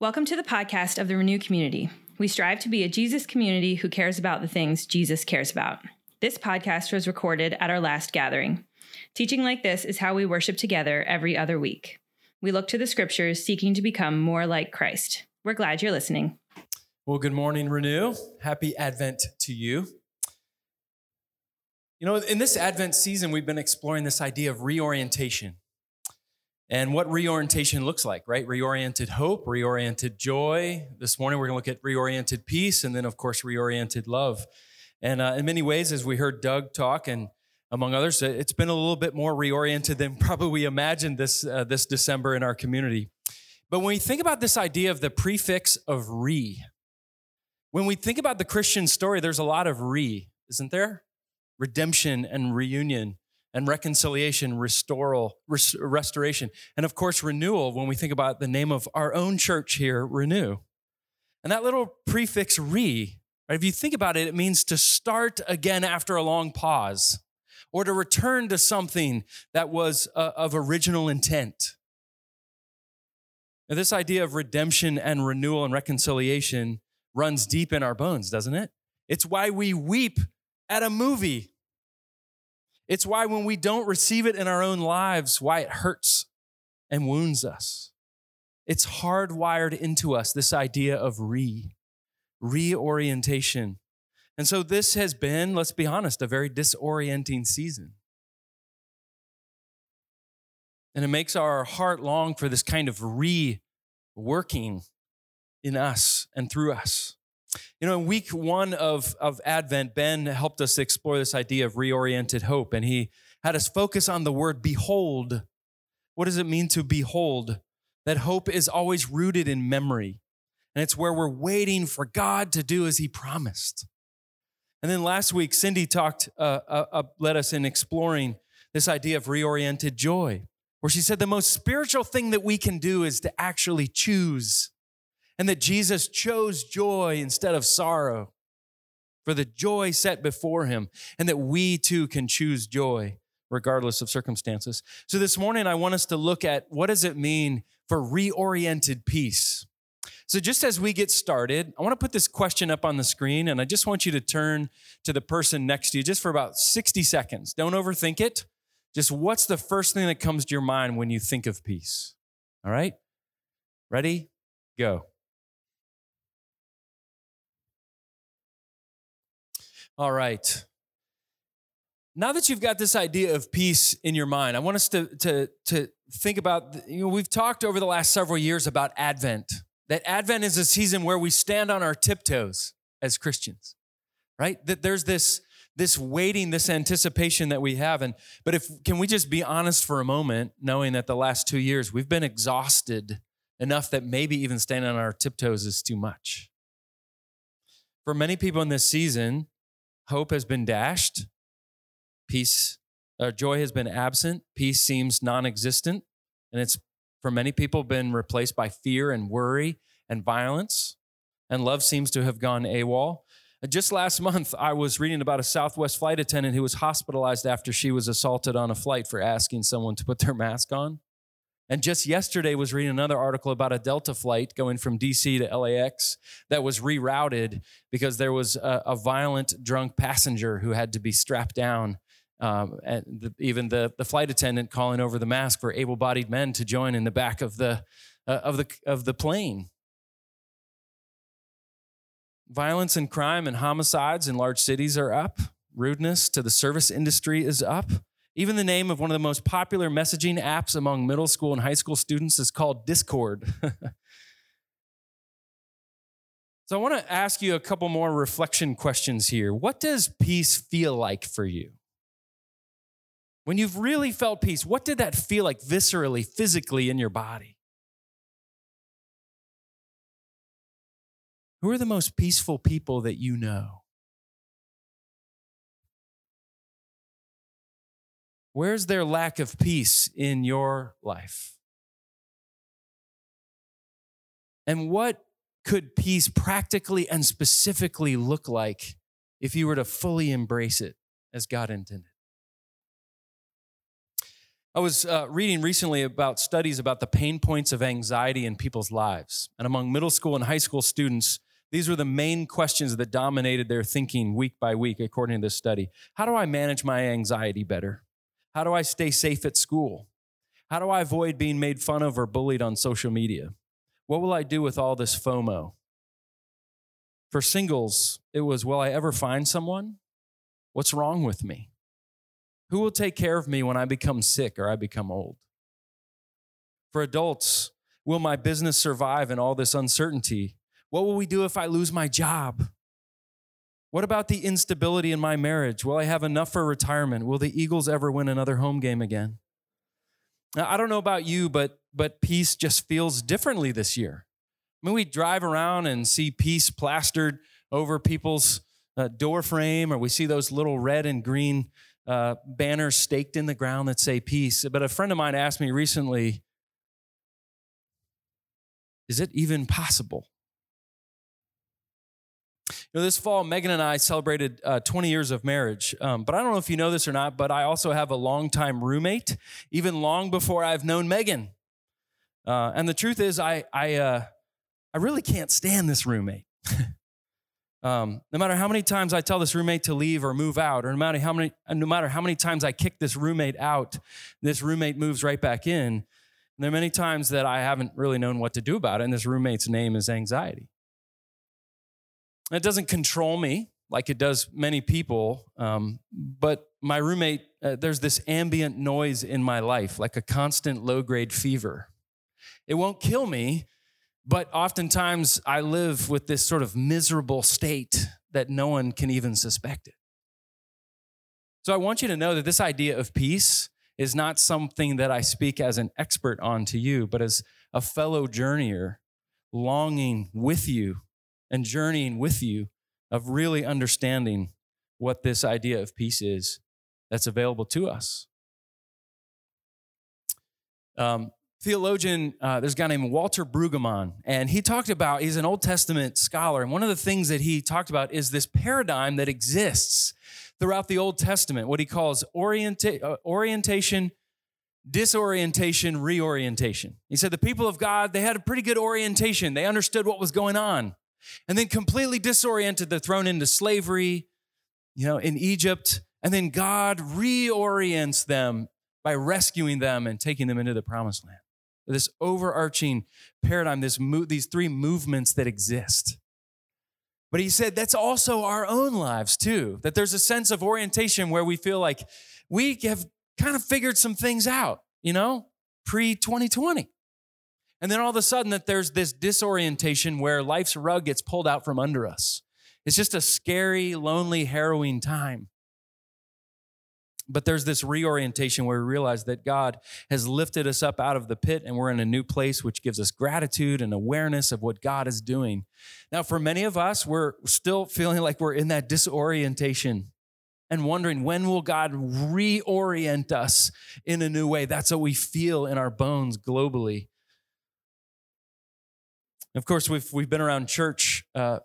Welcome to the podcast of the Renew community. We strive to be a Jesus community who cares about the things Jesus cares about. This podcast was recorded at our last gathering. Teaching like this is how we worship together every other week. We look to the scriptures seeking to become more like Christ. We're glad you're listening. Well, good morning, Renew. Happy Advent to you. You know, in this Advent season, we've been exploring this idea of reorientation and what reorientation looks like, right? Reoriented hope, reoriented joy. This morning, we're going to look at reoriented peace, and then, of course, reoriented love. And uh, in many ways, as we heard Doug talk, and among others, it's been a little bit more reoriented than probably we imagined this, uh, this December in our community. But when we think about this idea of the prefix of re, when we think about the Christian story, there's a lot of re, isn't there? Redemption and reunion and reconciliation, restoral, res- restoration, and of course, renewal when we think about the name of our own church here, Renew. And that little prefix re, right, if you think about it, it means to start again after a long pause or to return to something that was uh, of original intent. Now, this idea of redemption and renewal and reconciliation runs deep in our bones, doesn't it? It's why we weep at a movie. It's why when we don't receive it in our own lives, why it hurts and wounds us. It's hardwired into us, this idea of re, reorientation. And so this has been, let's be honest, a very disorienting season. And it makes our heart long for this kind of re working in us and through us. You know, in week one of, of Advent, Ben helped us explore this idea of reoriented hope, and he had us focus on the word behold. What does it mean to behold? That hope is always rooted in memory, and it's where we're waiting for God to do as he promised. And then last week, Cindy talked, uh, uh, uh, led us in exploring this idea of reoriented joy, where she said the most spiritual thing that we can do is to actually choose and that Jesus chose joy instead of sorrow for the joy set before him, and that we too can choose joy regardless of circumstances. So this morning, I want us to look at what does it mean for reoriented peace. So just as we get started, I want to put this question up on the screen, and I just want you to turn to the person next to you just for about 60 seconds. Don't overthink it. Just what's the first thing that comes to your mind when you think of peace? All right? Ready? Go. All right. Now that you've got this idea of peace in your mind, I want us to, to, to think about, you know, we've talked over the last several years about Advent. That Advent is a season where we stand on our tiptoes as Christians, right? That there's this, this waiting, this anticipation that we have. And but if can we just be honest for a moment, knowing that the last two years we've been exhausted enough that maybe even standing on our tiptoes is too much. For many people in this season, hope has been dashed, peace, uh, joy has been absent, peace seems non existent, and it's for many people been replaced by fear and worry and violence, and love seems to have gone AWOL. Just last month, I was reading about a Southwest flight attendant who was hospitalized after she was assaulted on a flight for asking someone to put their mask on. And just yesterday was reading another article about a Delta flight going from DC to LAX that was rerouted because there was a, a violent drunk passenger who had to be strapped down. Um, and the, even the, the flight attendant calling over the mask for able-bodied men to join in the back of the uh, of the of the plane. Violence and crime and homicides in large cities are up. Rudeness to the service industry is up. Even the name of one of the most popular messaging apps among middle school and high school students is called Discord. so I want to ask you a couple more reflection questions here. What does peace feel like for you? When you've really felt peace, what did that feel like viscerally, physically in your body? Who are the most peaceful people that you know? Where's their lack of peace in your life? And what could peace practically and specifically look like if you were to fully embrace it as God intended? I was uh, reading recently about studies about the pain points of anxiety in people's lives. And among middle school and high school students, these were the main questions that dominated their thinking week by week, according to this study. How do I manage my anxiety better? How do I stay safe at school? How do I avoid being made fun of or bullied on social media? What will I do with all this FOMO? For singles, it was Will I ever find someone? What's wrong with me? Who will take care of me when I become sick or I become old? For adults, will my business survive in all this uncertainty? What will we do if I lose my job? What about the instability in my marriage? Will I have enough for retirement? Will the Eagles ever win another home game again? Now, I don't know about you, but but peace just feels differently this year. I mean, we drive around and see peace plastered over people's uh, door frame, or we see those little red and green uh, banners staked in the ground that say peace. But a friend of mine asked me recently, is it even possible? You know, this fall, Megan and I celebrated uh, 20 years of marriage. Um, but I don't know if you know this or not, but I also have a longtime roommate, even long before I've known Megan. Uh, and the truth is, I, I, uh, I really can't stand this roommate. um, no matter how many times I tell this roommate to leave or move out, or no matter how many, no matter how many times I kick this roommate out, this roommate moves right back in. And there are many times that I haven't really known what to do about it, and this roommate's name is anxiety. It doesn't control me like it does many people, um, but my roommate, uh, there's this ambient noise in my life, like a constant low grade fever. It won't kill me, but oftentimes I live with this sort of miserable state that no one can even suspect it. So I want you to know that this idea of peace is not something that I speak as an expert on to you, but as a fellow journeyer longing with you and journeying with you of really understanding what this idea of peace is that's available to us. Um, theologian, uh, there's a guy named Walter Brueggemann, and he talked about, he's an Old Testament scholar, and one of the things that he talked about is this paradigm that exists throughout the Old Testament, what he calls orienta- uh, orientation, disorientation, reorientation. He said the people of God, they had a pretty good orientation. They understood what was going on and then completely disoriented, they're thrown into slavery, you know, in Egypt. And then God reorients them by rescuing them and taking them into the promised land. This overarching paradigm, this mo- these three movements that exist. But he said that's also our own lives too, that there's a sense of orientation where we feel like we have kind of figured some things out, you know, pre 2020. And then all of a sudden that there's this disorientation where life's rug gets pulled out from under us. It's just a scary, lonely, harrowing time. But there's this reorientation where we realize that God has lifted us up out of the pit and we're in a new place, which gives us gratitude and awareness of what God is doing. Now, for many of us, we're still feeling like we're in that disorientation and wondering when will God reorient us in a new way. That's what we feel in our bones globally. Of course, we've, we've been around church uh,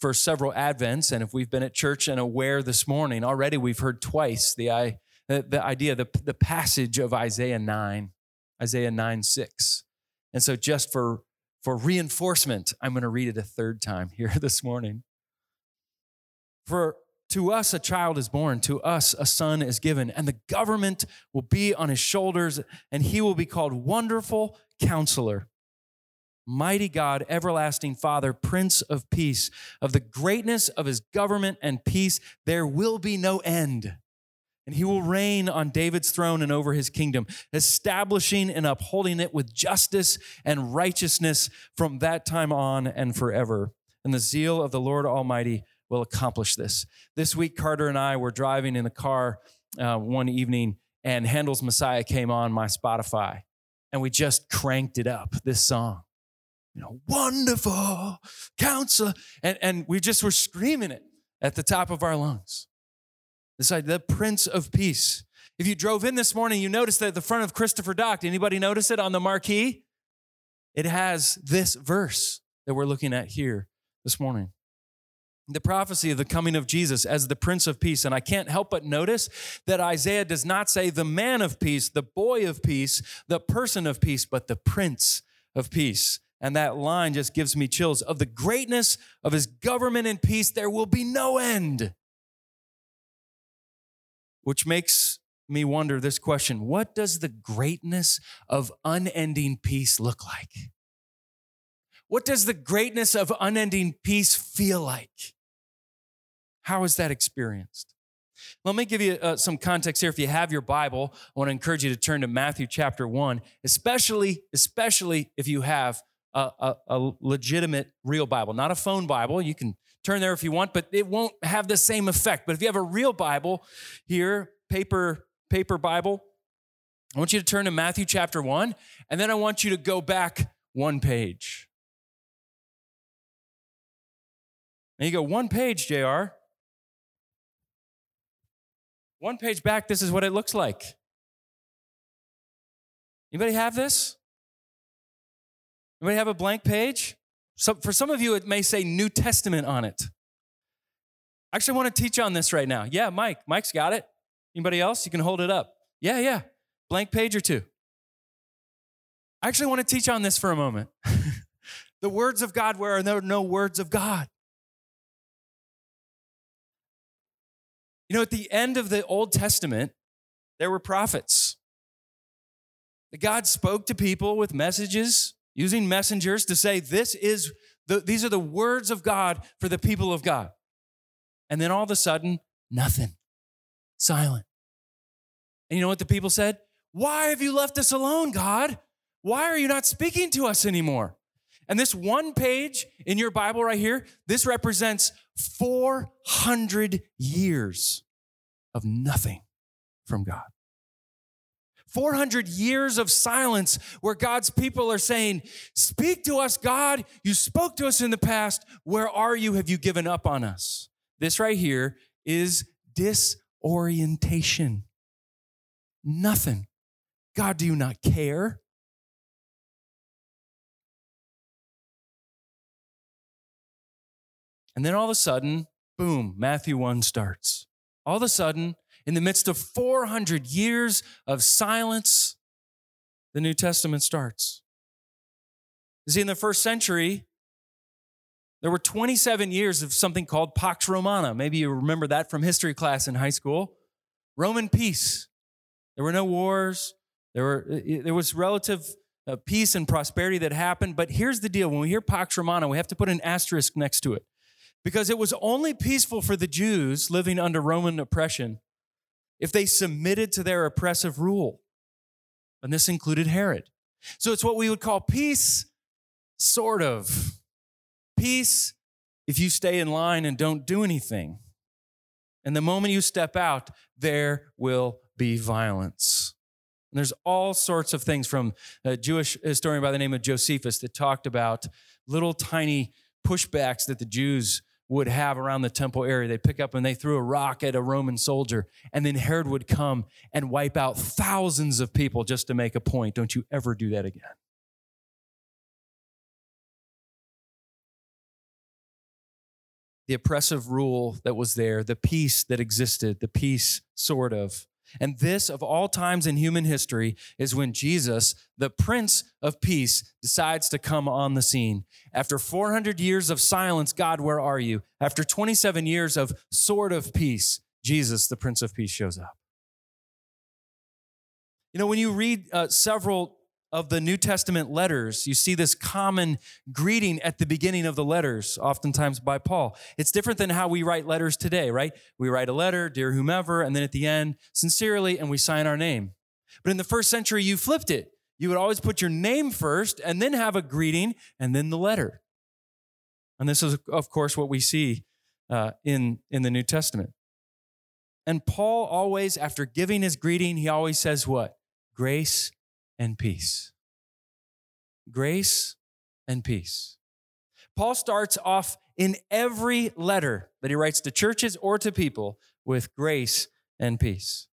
for several Advents, and if we've been at church and aware this morning, already we've heard twice the, the, the idea, the, the passage of Isaiah 9, Isaiah 9 6. And so, just for, for reinforcement, I'm going to read it a third time here this morning. For to us a child is born, to us a son is given, and the government will be on his shoulders, and he will be called Wonderful Counselor mighty God, everlasting Father, Prince of Peace. Of the greatness of his government and peace, there will be no end. And he will reign on David's throne and over his kingdom, establishing and upholding it with justice and righteousness from that time on and forever. And the zeal of the Lord Almighty will accomplish this. This week, Carter and I were driving in the car uh, one evening, and Handel's Messiah came on my Spotify, and we just cranked it up, this song you know, wonderful counselor. And, and we just were screaming it at the top of our lungs. This idea, the Prince of Peace. If you drove in this morning, you noticed that at the front of Christopher Dock, anybody notice it on the marquee? It has this verse that we're looking at here this morning. the prophecy of the coming of Jesus as the Prince of Peace. And I can't help but notice that Isaiah does not say the man of peace, the boy of peace, the person of peace, but the Prince of Peace. And that line just gives me chills. Of the greatness of his government and peace, there will be no end. Which makes me wonder this question What does the greatness of unending peace look like? What does the greatness of unending peace feel like? How is that experienced? Let me give you uh, some context here. If you have your Bible, I want to encourage you to turn to Matthew chapter 1, especially, especially if you have a, a, a legitimate real Bible, not a phone Bible. You can turn there if you want, but it won't have the same effect. But if you have a real Bible here, paper, paper Bible, I want you to turn to Matthew chapter 1, and then I want you to go back one page. And you go, one page, JR. One page back, this is what it looks like. Anybody have this? Anybody have a blank page? So for some of you, it may say New Testament on it. I actually want to teach on this right now. Yeah, Mike. Mike's got it. Anybody else? You can hold it up. Yeah, yeah. Blank page or two. I actually want to teach on this for a moment. the words of God where are there no words of God? You know, at the end of the Old Testament, there were prophets. God spoke to people with messages, using messengers to say, This is the, these are the words of God for the people of God. And then all of a sudden, nothing. Silent. And you know what the people said? Why have you left us alone, God? Why are you not speaking to us anymore? And this one page in your Bible right here, this represents 400 years of nothing from God. 400 years of silence where God's people are saying, Speak to us, God. You spoke to us in the past. Where are you? Have you given up on us? This right here is disorientation. Nothing. God, do you not care? And then all of a sudden, boom, Matthew 1 starts. All of a sudden, in the midst of 400 years of silence, the New Testament starts. You see, in the first century, there were 27 years of something called Pax Romana. Maybe you remember that from history class in high school. Roman peace. There were no wars. There, were, there was relative uh, peace and prosperity that happened. But here's the deal when we hear Pax Romana, we have to put an asterisk next to it because it was only peaceful for the Jews living under Roman oppression if they submitted to their oppressive rule. And this included Herod. So it's what we would call peace, sort of. Peace if you stay in line and don't do anything. And the moment you step out, there will be violence. And there's all sorts of things from a Jewish historian by the name of Josephus that talked about little tiny pushbacks that the Jews would have around the temple area. They'd pick up and they threw a rock at a Roman soldier, and then Herod would come and wipe out thousands of people just to make a point. Don't you ever do that again. The oppressive rule that was there, the peace that existed, the peace, sort of, and this, of all times in human history, is when Jesus, the Prince of Peace, decides to come on the scene. After 400 years of silence, God, where are you? After 27 years of sword of peace, Jesus, the Prince of Peace, shows up. You know, when you read uh, several of the New Testament letters, you see this common greeting at the beginning of the letters, oftentimes by Paul. It's different than how we write letters today, right? We write a letter, dear whomever, and then at the end, sincerely, and we sign our name. But in the first century, you flipped it. You would always put your name first and then have a greeting and then the letter. And this is, of course, what we see uh, in, in the New Testament. And Paul always, after giving his greeting, he always says what? Grace and peace. Grace and peace. Paul starts off in every letter that he writes to churches or to people with grace and peace.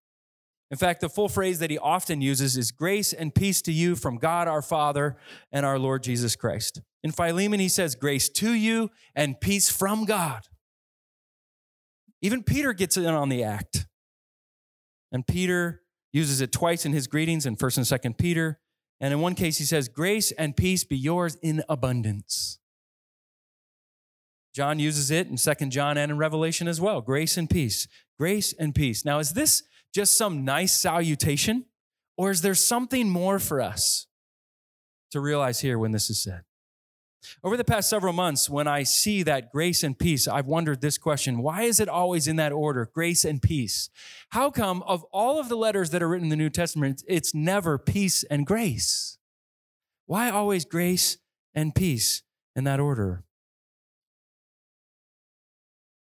In fact, the full phrase that he often uses is grace and peace to you from God our Father and our Lord Jesus Christ. In Philemon, he says, grace to you and peace from God. Even Peter gets in on the act. And Peter uses it twice in his greetings in 1st and 2nd Peter. And in one case, he says, Grace and peace be yours in abundance. John uses it in 2nd John and in Revelation as well. Grace and peace. Grace and peace. Now, is this just some nice salutation? Or is there something more for us to realize here when this is said? Over the past several months, when I see that grace and peace, I've wondered this question why is it always in that order, grace and peace? How come, of all of the letters that are written in the New Testament, it's never peace and grace? Why always grace and peace in that order?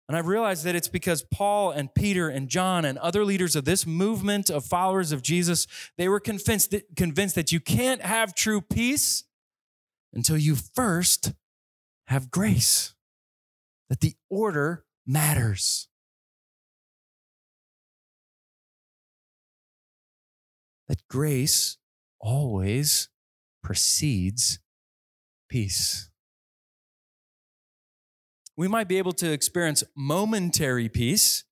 And I've realized that it's because Paul and Peter and John and other leaders of this movement of followers of Jesus, they were convinced that, convinced that you can't have true peace until you first have grace, that the order matters. That grace always precedes peace. We might be able to experience momentary peace,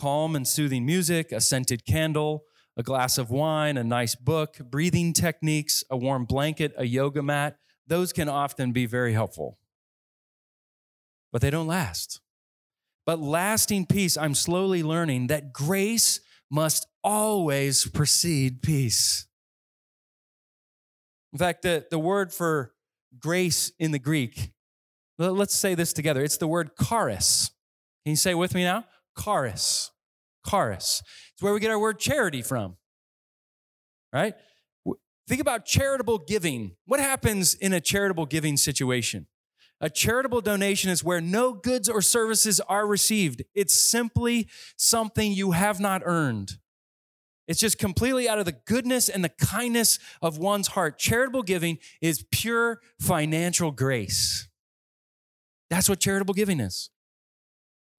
calm and soothing music, a scented candle, a glass of wine, a nice book, breathing techniques, a warm blanket, a yoga mat, those can often be very helpful, but they don't last. But lasting peace, I'm slowly learning that grace must always precede peace. In fact, the, the word for grace in the Greek, let's say this together. It's the word charis. Can you say it with me now? Charis. Charis. It's where we get our word charity from, right? Think about charitable giving. What happens in a charitable giving situation? A charitable donation is where no goods or services are received. It's simply something you have not earned. It's just completely out of the goodness and the kindness of one's heart. Charitable giving is pure financial grace. That's what charitable giving is.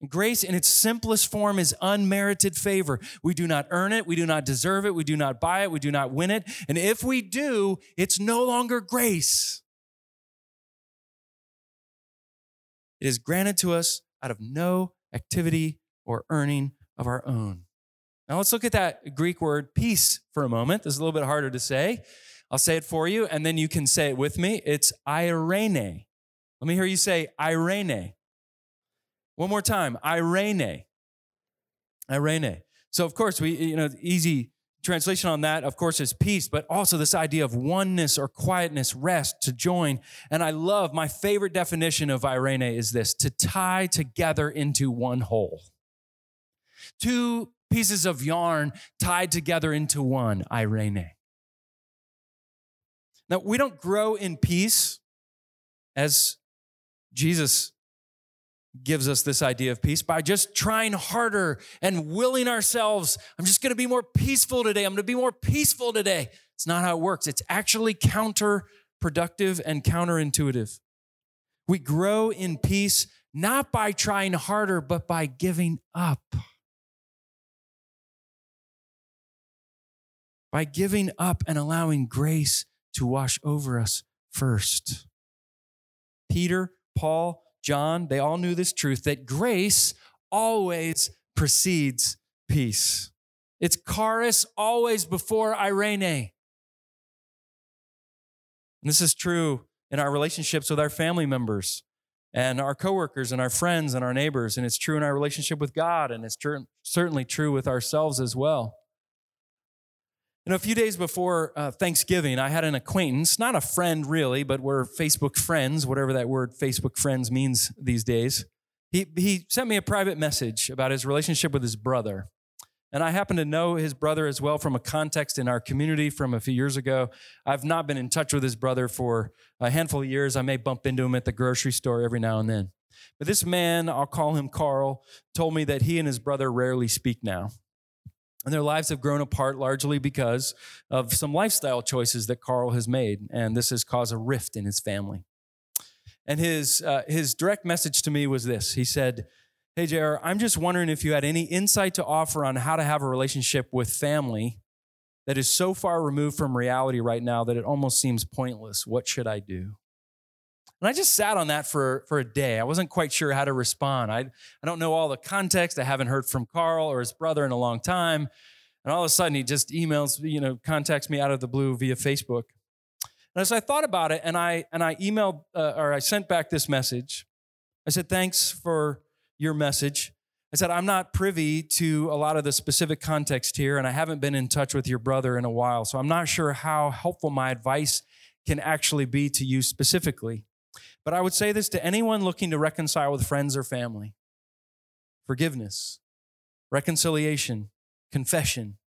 Grace in its simplest form is unmerited favor. We do not earn it. We do not deserve it. We do not buy it. We do not win it. And if we do, it's no longer grace. It is granted to us out of no activity or earning of our own. Now let's look at that Greek word peace for a moment. This is a little bit harder to say. I'll say it for you, and then you can say it with me. It's eirene. Let me hear you say eirene. One more time, Eirene. Eirene. So, of course, we, you know, easy translation on that, of course, is peace, but also this idea of oneness or quietness, rest, to join. And I love my favorite definition of Eirene is this to tie together into one whole. Two pieces of yarn tied together into one, Eirene. Now, we don't grow in peace as Jesus gives us this idea of peace by just trying harder and willing ourselves. I'm just going to be more peaceful today. I'm going to be more peaceful today. It's not how it works. It's actually counterproductive and counterintuitive. We grow in peace not by trying harder, but by giving up. By giving up and allowing grace to wash over us first. Peter, Paul, John, they all knew this truth that grace always precedes peace. It's charis always before Eirene. And this is true in our relationships with our family members and our coworkers and our friends and our neighbors. And it's true in our relationship with God, and it's true, certainly true with ourselves as well. You know, a few days before uh, Thanksgiving, I had an acquaintance, not a friend really, but we're Facebook friends, whatever that word Facebook friends means these days. He, he sent me a private message about his relationship with his brother. And I happen to know his brother as well from a context in our community from a few years ago. I've not been in touch with his brother for a handful of years. I may bump into him at the grocery store every now and then. But this man, I'll call him Carl, told me that he and his brother rarely speak now. And their lives have grown apart largely because of some lifestyle choices that Carl has made. And this has caused a rift in his family. And his, uh, his direct message to me was this He said, Hey, JR, I'm just wondering if you had any insight to offer on how to have a relationship with family that is so far removed from reality right now that it almost seems pointless. What should I do? And I just sat on that for, for a day. I wasn't quite sure how to respond. I, I don't know all the context. I haven't heard from Carl or his brother in a long time. And all of a sudden, he just emails, you know, contacts me out of the blue via Facebook. And as I thought about it, and I and I emailed uh, or I sent back this message. I said, "Thanks for your message." I said, "I'm not privy to a lot of the specific context here, and I haven't been in touch with your brother in a while, so I'm not sure how helpful my advice can actually be to you specifically. But I would say this to anyone looking to reconcile with friends or family: forgiveness, reconciliation, confession,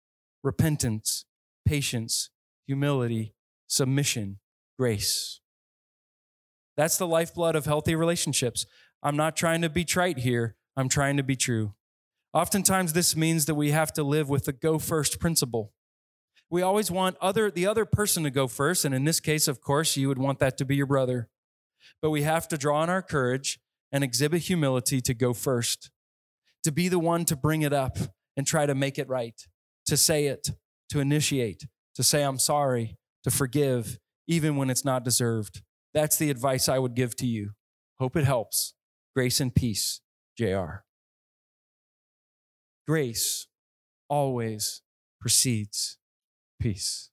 repentance, patience, humility, submission, grace. That's the lifeblood of healthy relationships. I'm not trying to be trite here, I'm trying to be true. Oftentimes, this means that we have to live with the go first principle. We always want other, the other person to go first, and in this case, of course, you would want that to be your brother. But we have to draw on our courage and exhibit humility to go first, to be the one to bring it up and try to make it right, to say it, to initiate, to say, I'm sorry, to forgive, even when it's not deserved. That's the advice I would give to you. Hope it helps. Grace and peace, JR. Grace always precedes peace.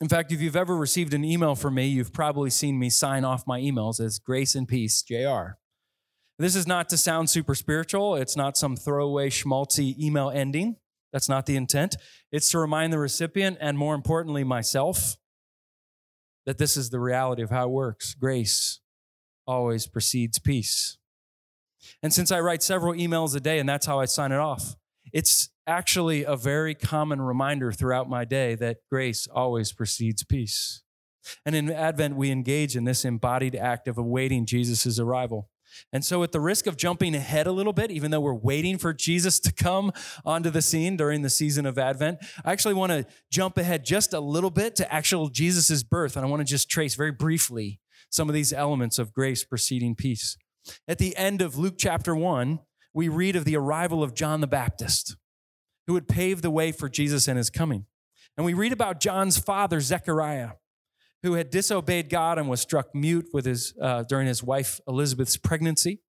In fact, if you've ever received an email from me, you've probably seen me sign off my emails as Grace and Peace, JR. This is not to sound super spiritual. It's not some throwaway schmaltzy email ending. That's not the intent. It's to remind the recipient and more importantly, myself, that this is the reality of how it works. Grace always precedes peace. And since I write several emails a day and that's how I sign it off, it's actually a very common reminder throughout my day that grace always precedes peace. And in Advent, we engage in this embodied act of awaiting Jesus' arrival. And so, at the risk of jumping ahead a little bit, even though we're waiting for Jesus to come onto the scene during the season of Advent, I actually want to jump ahead just a little bit to actual Jesus' birth. And I want to just trace very briefly some of these elements of grace preceding peace. At the end of Luke chapter 1, we read of the arrival of John the Baptist, who would pave the way for Jesus and his coming. And we read about John's father, Zechariah who had disobeyed God and was struck mute with his, uh, during his wife Elizabeth's pregnancy.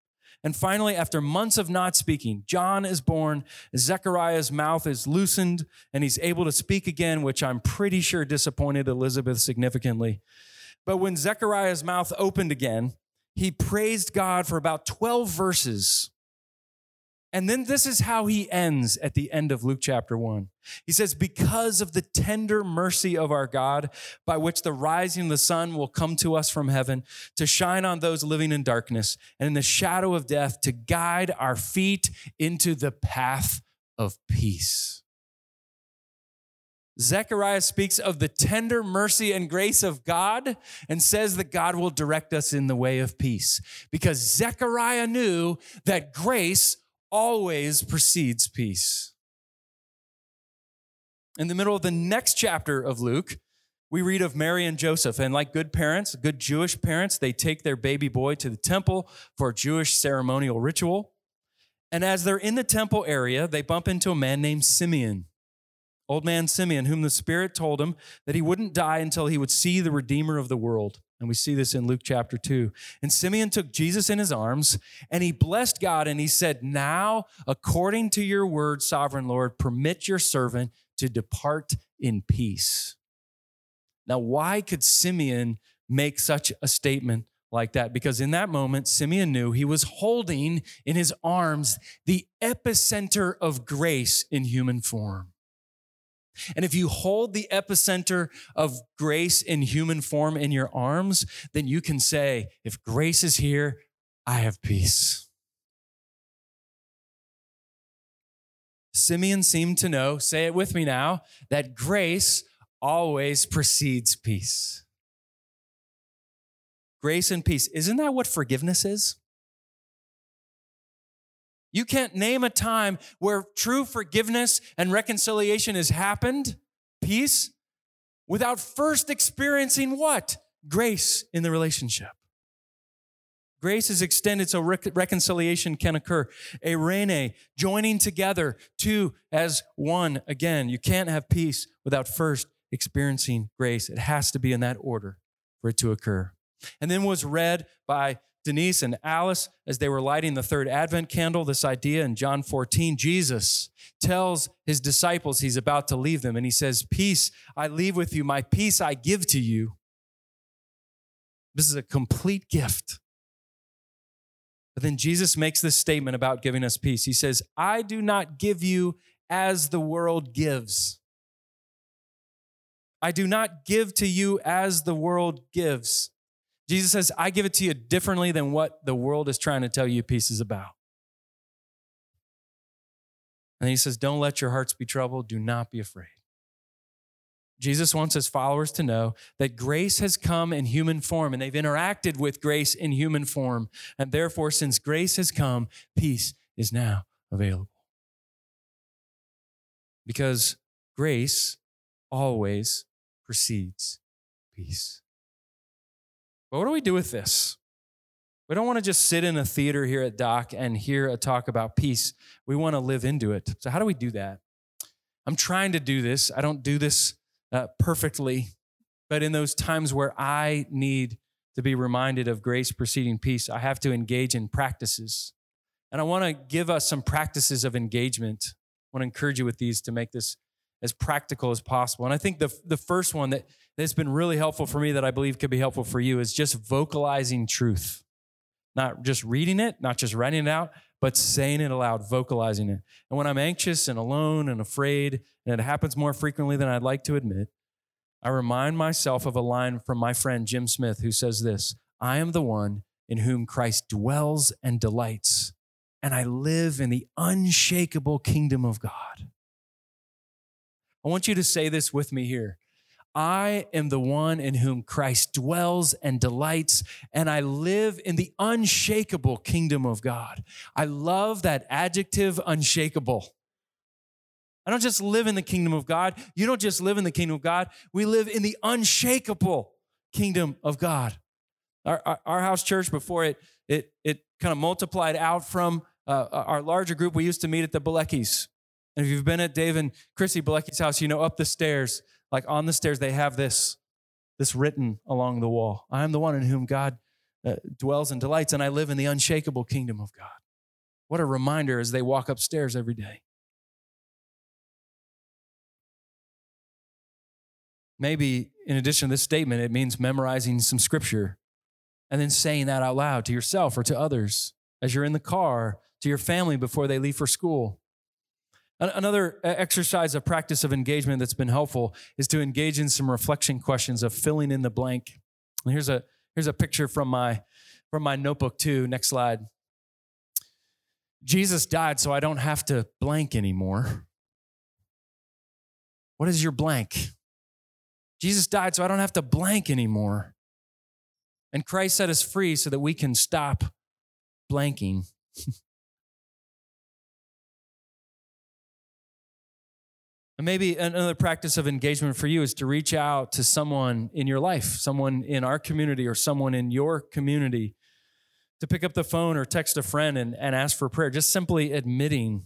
And finally, after months of not speaking, John is born. Zechariah's mouth is loosened and he's able to speak again, which I'm pretty sure disappointed Elizabeth significantly. But when Zechariah's mouth opened again, he praised God for about 12 verses and then this is how he ends at the end of Luke chapter 1. He says, Because of the tender mercy of our God, by which the rising of the sun will come to us from heaven, to shine on those living in darkness and in the shadow of death, to guide our feet into the path of peace. Zechariah speaks of the tender mercy and grace of God and says that God will direct us in the way of peace because Zechariah knew that grace always precedes peace. In the middle of the next chapter of Luke, we read of Mary and Joseph. And like good parents, good Jewish parents, they take their baby boy to the temple for a Jewish ceremonial ritual. And as they're in the temple area, they bump into a man named Simeon, old man Simeon, whom the Spirit told him that he wouldn't die until he would see the Redeemer of the world. And we see this in Luke chapter 2. And Simeon took Jesus in his arms and he blessed God and he said, Now, according to your word, sovereign Lord, permit your servant to depart in peace. Now, why could Simeon make such a statement like that? Because in that moment, Simeon knew he was holding in his arms the epicenter of grace in human form. And if you hold the epicenter of grace in human form in your arms, then you can say, if grace is here, I have peace. Simeon seemed to know, say it with me now, that grace always precedes peace. Grace and peace. Isn't that what forgiveness is? You can't name a time where true forgiveness and reconciliation has happened, peace, without first experiencing what? Grace in the relationship. Grace is extended so rec- reconciliation can occur. A rene, joining together, two as one. Again, you can't have peace without first experiencing grace. It has to be in that order for it to occur. and then was read by Denise and Alice as they were lighting the third Advent candle. This idea in John 14, Jesus tells his disciples he's about to leave them, and he says, Peace I leave with you, my peace I give to you. This is a complete gift. But then Jesus makes this statement about giving us peace. He says, I do not give you as the world gives. I do not give to you as the world gives. Jesus says, I give it to you differently than what the world is trying to tell you peace is about. And he says, Don't let your hearts be troubled. Do not be afraid. Jesus wants his followers to know that grace has come in human form and they've interacted with grace in human form. And therefore, since grace has come, peace is now available. Because grace always precedes peace. But what do we do with this? We don't want to just sit in a theater here at Dock and hear a talk about peace. We want to live into it. So, how do we do that? I'm trying to do this. I don't do this uh, perfectly, but in those times where I need to be reminded of grace preceding peace, I have to engage in practices. And I want to give us some practices of engagement. I want to encourage you with these to make this as practical as possible. And I think the, the first one that, that's been really helpful for me that I believe could be helpful for you is just vocalizing truth. Not just reading it, not just writing it out, but saying it aloud, vocalizing it. And when I'm anxious and alone and afraid, and it happens more frequently than I'd like to admit, I remind myself of a line from my friend Jim Smith who says this I am the one in whom Christ dwells and delights, and I live in the unshakable kingdom of God. I want you to say this with me here. I am the one in whom Christ dwells and delights, and I live in the unshakable kingdom of God. I love that adjective, unshakable. I don't just live in the kingdom of God. You don't just live in the kingdom of God. We live in the unshakable kingdom of God. Our, our, our house church, before it, it, it kind of multiplied out from uh, our larger group, we used to meet at the Beleckis. And if you've been at Dave and Chrissy Bilecki's house, you know up the stairs, like on the stairs, they have this, this written along the wall. I am the one in whom God uh, dwells and delights, and I live in the unshakable kingdom of God. What a reminder as they walk upstairs every day. Maybe in addition to this statement, it means memorizing some scripture and then saying that out loud to yourself or to others as you're in the car, to your family before they leave for school. Another exercise of practice of engagement that's been helpful is to engage in some reflection questions of filling in the blank. And here's a here's a picture from my from my notebook too. Next slide. Jesus died so I don't have to blank anymore. What is your blank? Jesus died so I don't have to blank anymore. And Christ set us free so that we can stop blanking. And maybe another practice of engagement for you is to reach out to someone in your life, someone in our community or someone in your community, to pick up the phone or text a friend and, and ask for prayer, just simply admitting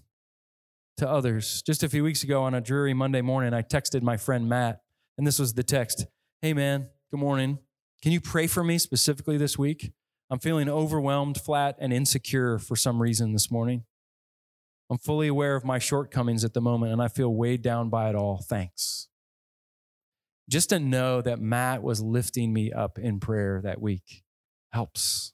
to others. Just a few weeks ago on a dreary Monday morning, I texted my friend Matt, and this was the text Hey, man, good morning. Can you pray for me specifically this week? I'm feeling overwhelmed, flat, and insecure for some reason this morning. I'm fully aware of my shortcomings at the moment and I feel weighed down by it all. Thanks. Just to know that Matt was lifting me up in prayer that week helps.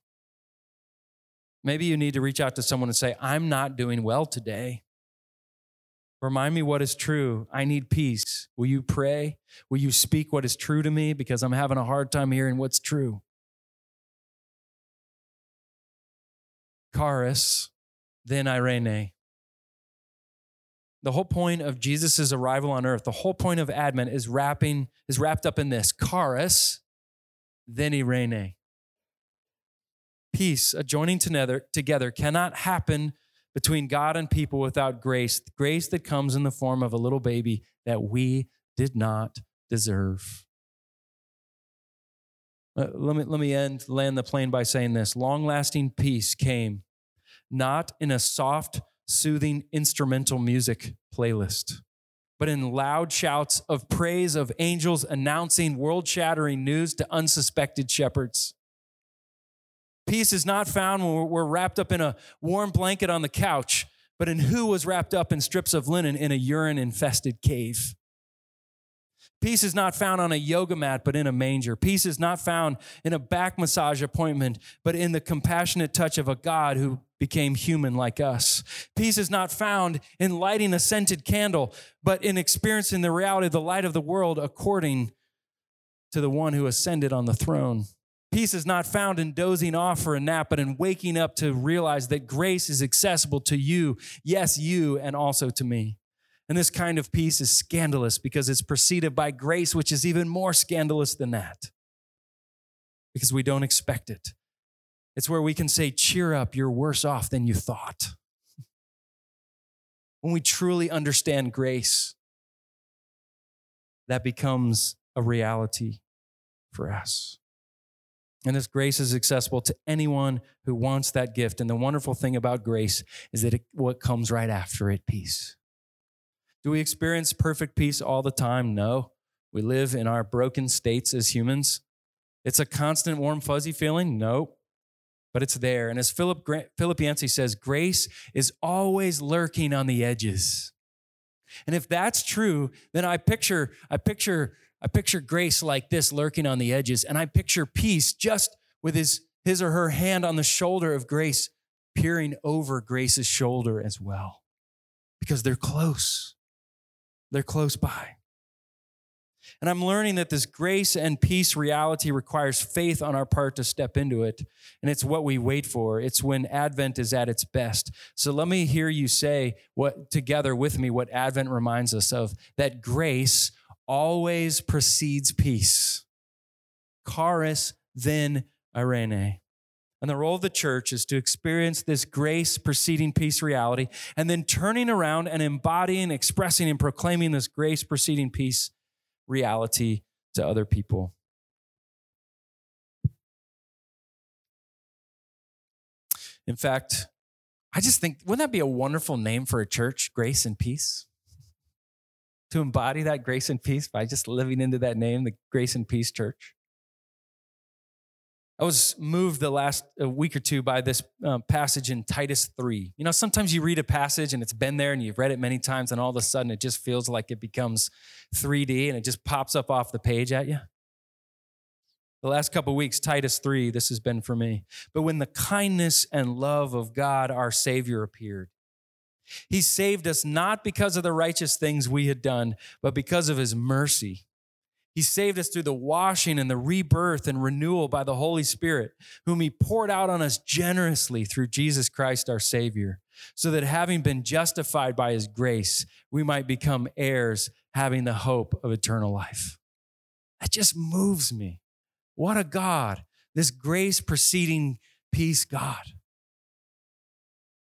Maybe you need to reach out to someone and say, I'm not doing well today. Remind me what is true. I need peace. Will you pray? Will you speak what is true to me? Because I'm having a hard time hearing what's true. Charis, then Eirene. The whole point of Jesus' arrival on earth, the whole point of Advent is wrapping, is wrapped up in this. Charis, then Eirene. Peace, a joining together, together cannot happen between God and people without grace, grace that comes in the form of a little baby that we did not deserve. Uh, let, me, let me end, land the plane by saying this long lasting peace came not in a soft, soothing instrumental music playlist, but in loud shouts of praise of angels announcing world shattering news to unsuspected shepherds. Peace is not found when we're wrapped up in a warm blanket on the couch, but in who was wrapped up in strips of linen in a urine infested cave. Peace is not found on a yoga mat, but in a manger. Peace is not found in a back massage appointment, but in the compassionate touch of a God who became human like us. Peace is not found in lighting a scented candle, but in experiencing the reality of the light of the world according to the one who ascended on the throne. Peace is not found in dozing off for a nap, but in waking up to realize that grace is accessible to you, yes, you, and also to me. And this kind of peace is scandalous because it's preceded by grace, which is even more scandalous than that because we don't expect it. It's where we can say, Cheer up, you're worse off than you thought. When we truly understand grace, that becomes a reality for us. And this grace is accessible to anyone who wants that gift. And the wonderful thing about grace is that it, what comes right after it peace. Do we experience perfect peace all the time? No. We live in our broken states as humans. It's a constant warm, fuzzy feeling? No. But it's there. And as Philip, Philip Yancey says, grace is always lurking on the edges. And if that's true, then I picture, I picture, I picture grace like this lurking on the edges, and I picture peace just with his, his or her hand on the shoulder of grace, peering over Grace's shoulder as well. Because they're close. They're close by. And I'm learning that this grace and peace reality requires faith on our part to step into it. And it's what we wait for. It's when Advent is at its best. So let me hear you say what together with me what Advent reminds us of that grace always precedes peace. Charis then eirene. And the role of the church is to experience this grace preceding peace reality and then turning around and embodying, expressing, and proclaiming this grace preceding peace reality to other people. In fact, I just think, wouldn't that be a wonderful name for a church? Grace and peace? To embody that grace and peace by just living into that name, the Grace and Peace Church. I was moved the last week or two by this um, passage in Titus 3. You know, sometimes you read a passage and it's been there and you've read it many times, and all of a sudden it just feels like it becomes 3D and it just pops up off the page at you. The last couple weeks, Titus 3, this has been for me. But when the kindness and love of God, our Savior, appeared, He saved us not because of the righteous things we had done, but because of His mercy he saved us through the washing and the rebirth and renewal by the Holy Spirit, whom He poured out on us generously through Jesus Christ our Savior, so that having been justified by His grace, we might become heirs, having the hope of eternal life. That just moves me. What a God, this grace preceding peace God.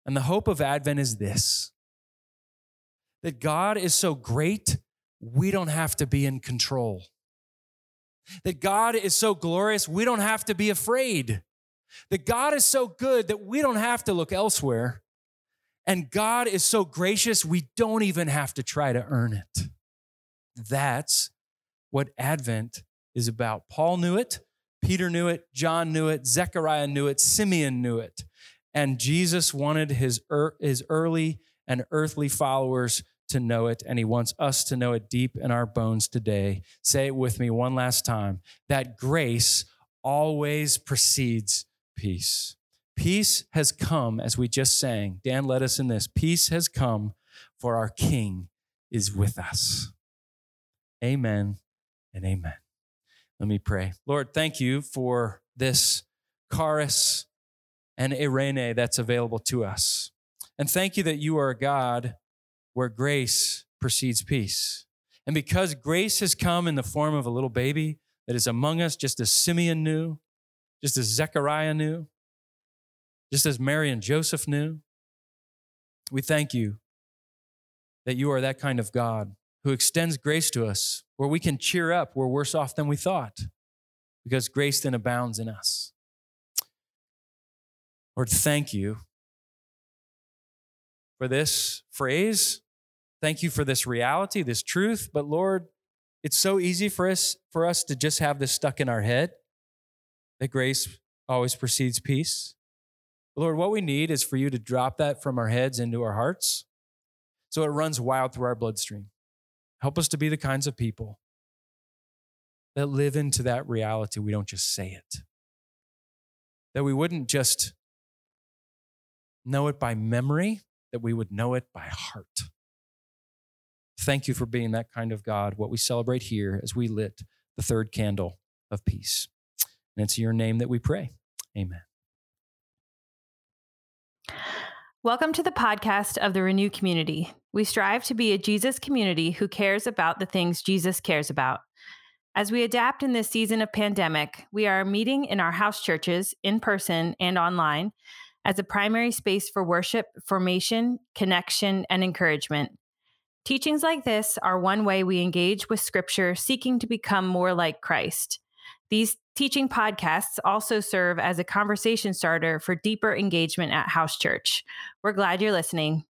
And the hope of Advent is this that God is so great, we don't have to be in control. That God is so glorious, we don't have to be afraid. That God is so good that we don't have to look elsewhere. And God is so gracious, we don't even have to try to earn it. That's what Advent is about. Paul knew it, Peter knew it, John knew it, Zechariah knew it, Simeon knew it. And Jesus wanted his, er, his early and earthly followers to know it, and He wants us to know it deep in our bones today. Say it with me one last time that grace always precedes peace. Peace has come, as we just sang. Dan led us in this. Peace has come, for our King is with us. Amen and amen. Let me pray. Lord, thank you for this charis and eirene that's available to us. And thank you that you are a God where grace precedes peace. And because grace has come in the form of a little baby that is among us, just as Simeon knew, just as Zechariah knew, just as Mary and Joseph knew, we thank you that you are that kind of God who extends grace to us where we can cheer up, we're worse off than we thought, because grace then abounds in us. Lord, thank you for this phrase Thank you for this reality, this truth. But Lord, it's so easy for us for us to just have this stuck in our head that grace always precedes peace. Lord, what we need is for you to drop that from our heads into our hearts so it runs wild through our bloodstream. Help us to be the kinds of people that live into that reality. We don't just say it, that we wouldn't just know it by memory, that we would know it by heart. Thank you for being that kind of God, what we celebrate here as we lit the third candle of peace. And it's your name that we pray. Amen. Welcome to the podcast of the Renew community. We strive to be a Jesus community who cares about the things Jesus cares about. As we adapt in this season of pandemic, we are meeting in our house churches, in person and online, as a primary space for worship, formation, connection, and encouragement. Teachings like this are one way we engage with Scripture, seeking to become more like Christ. These teaching podcasts also serve as a conversation starter for deeper engagement at house church. We're glad you're listening.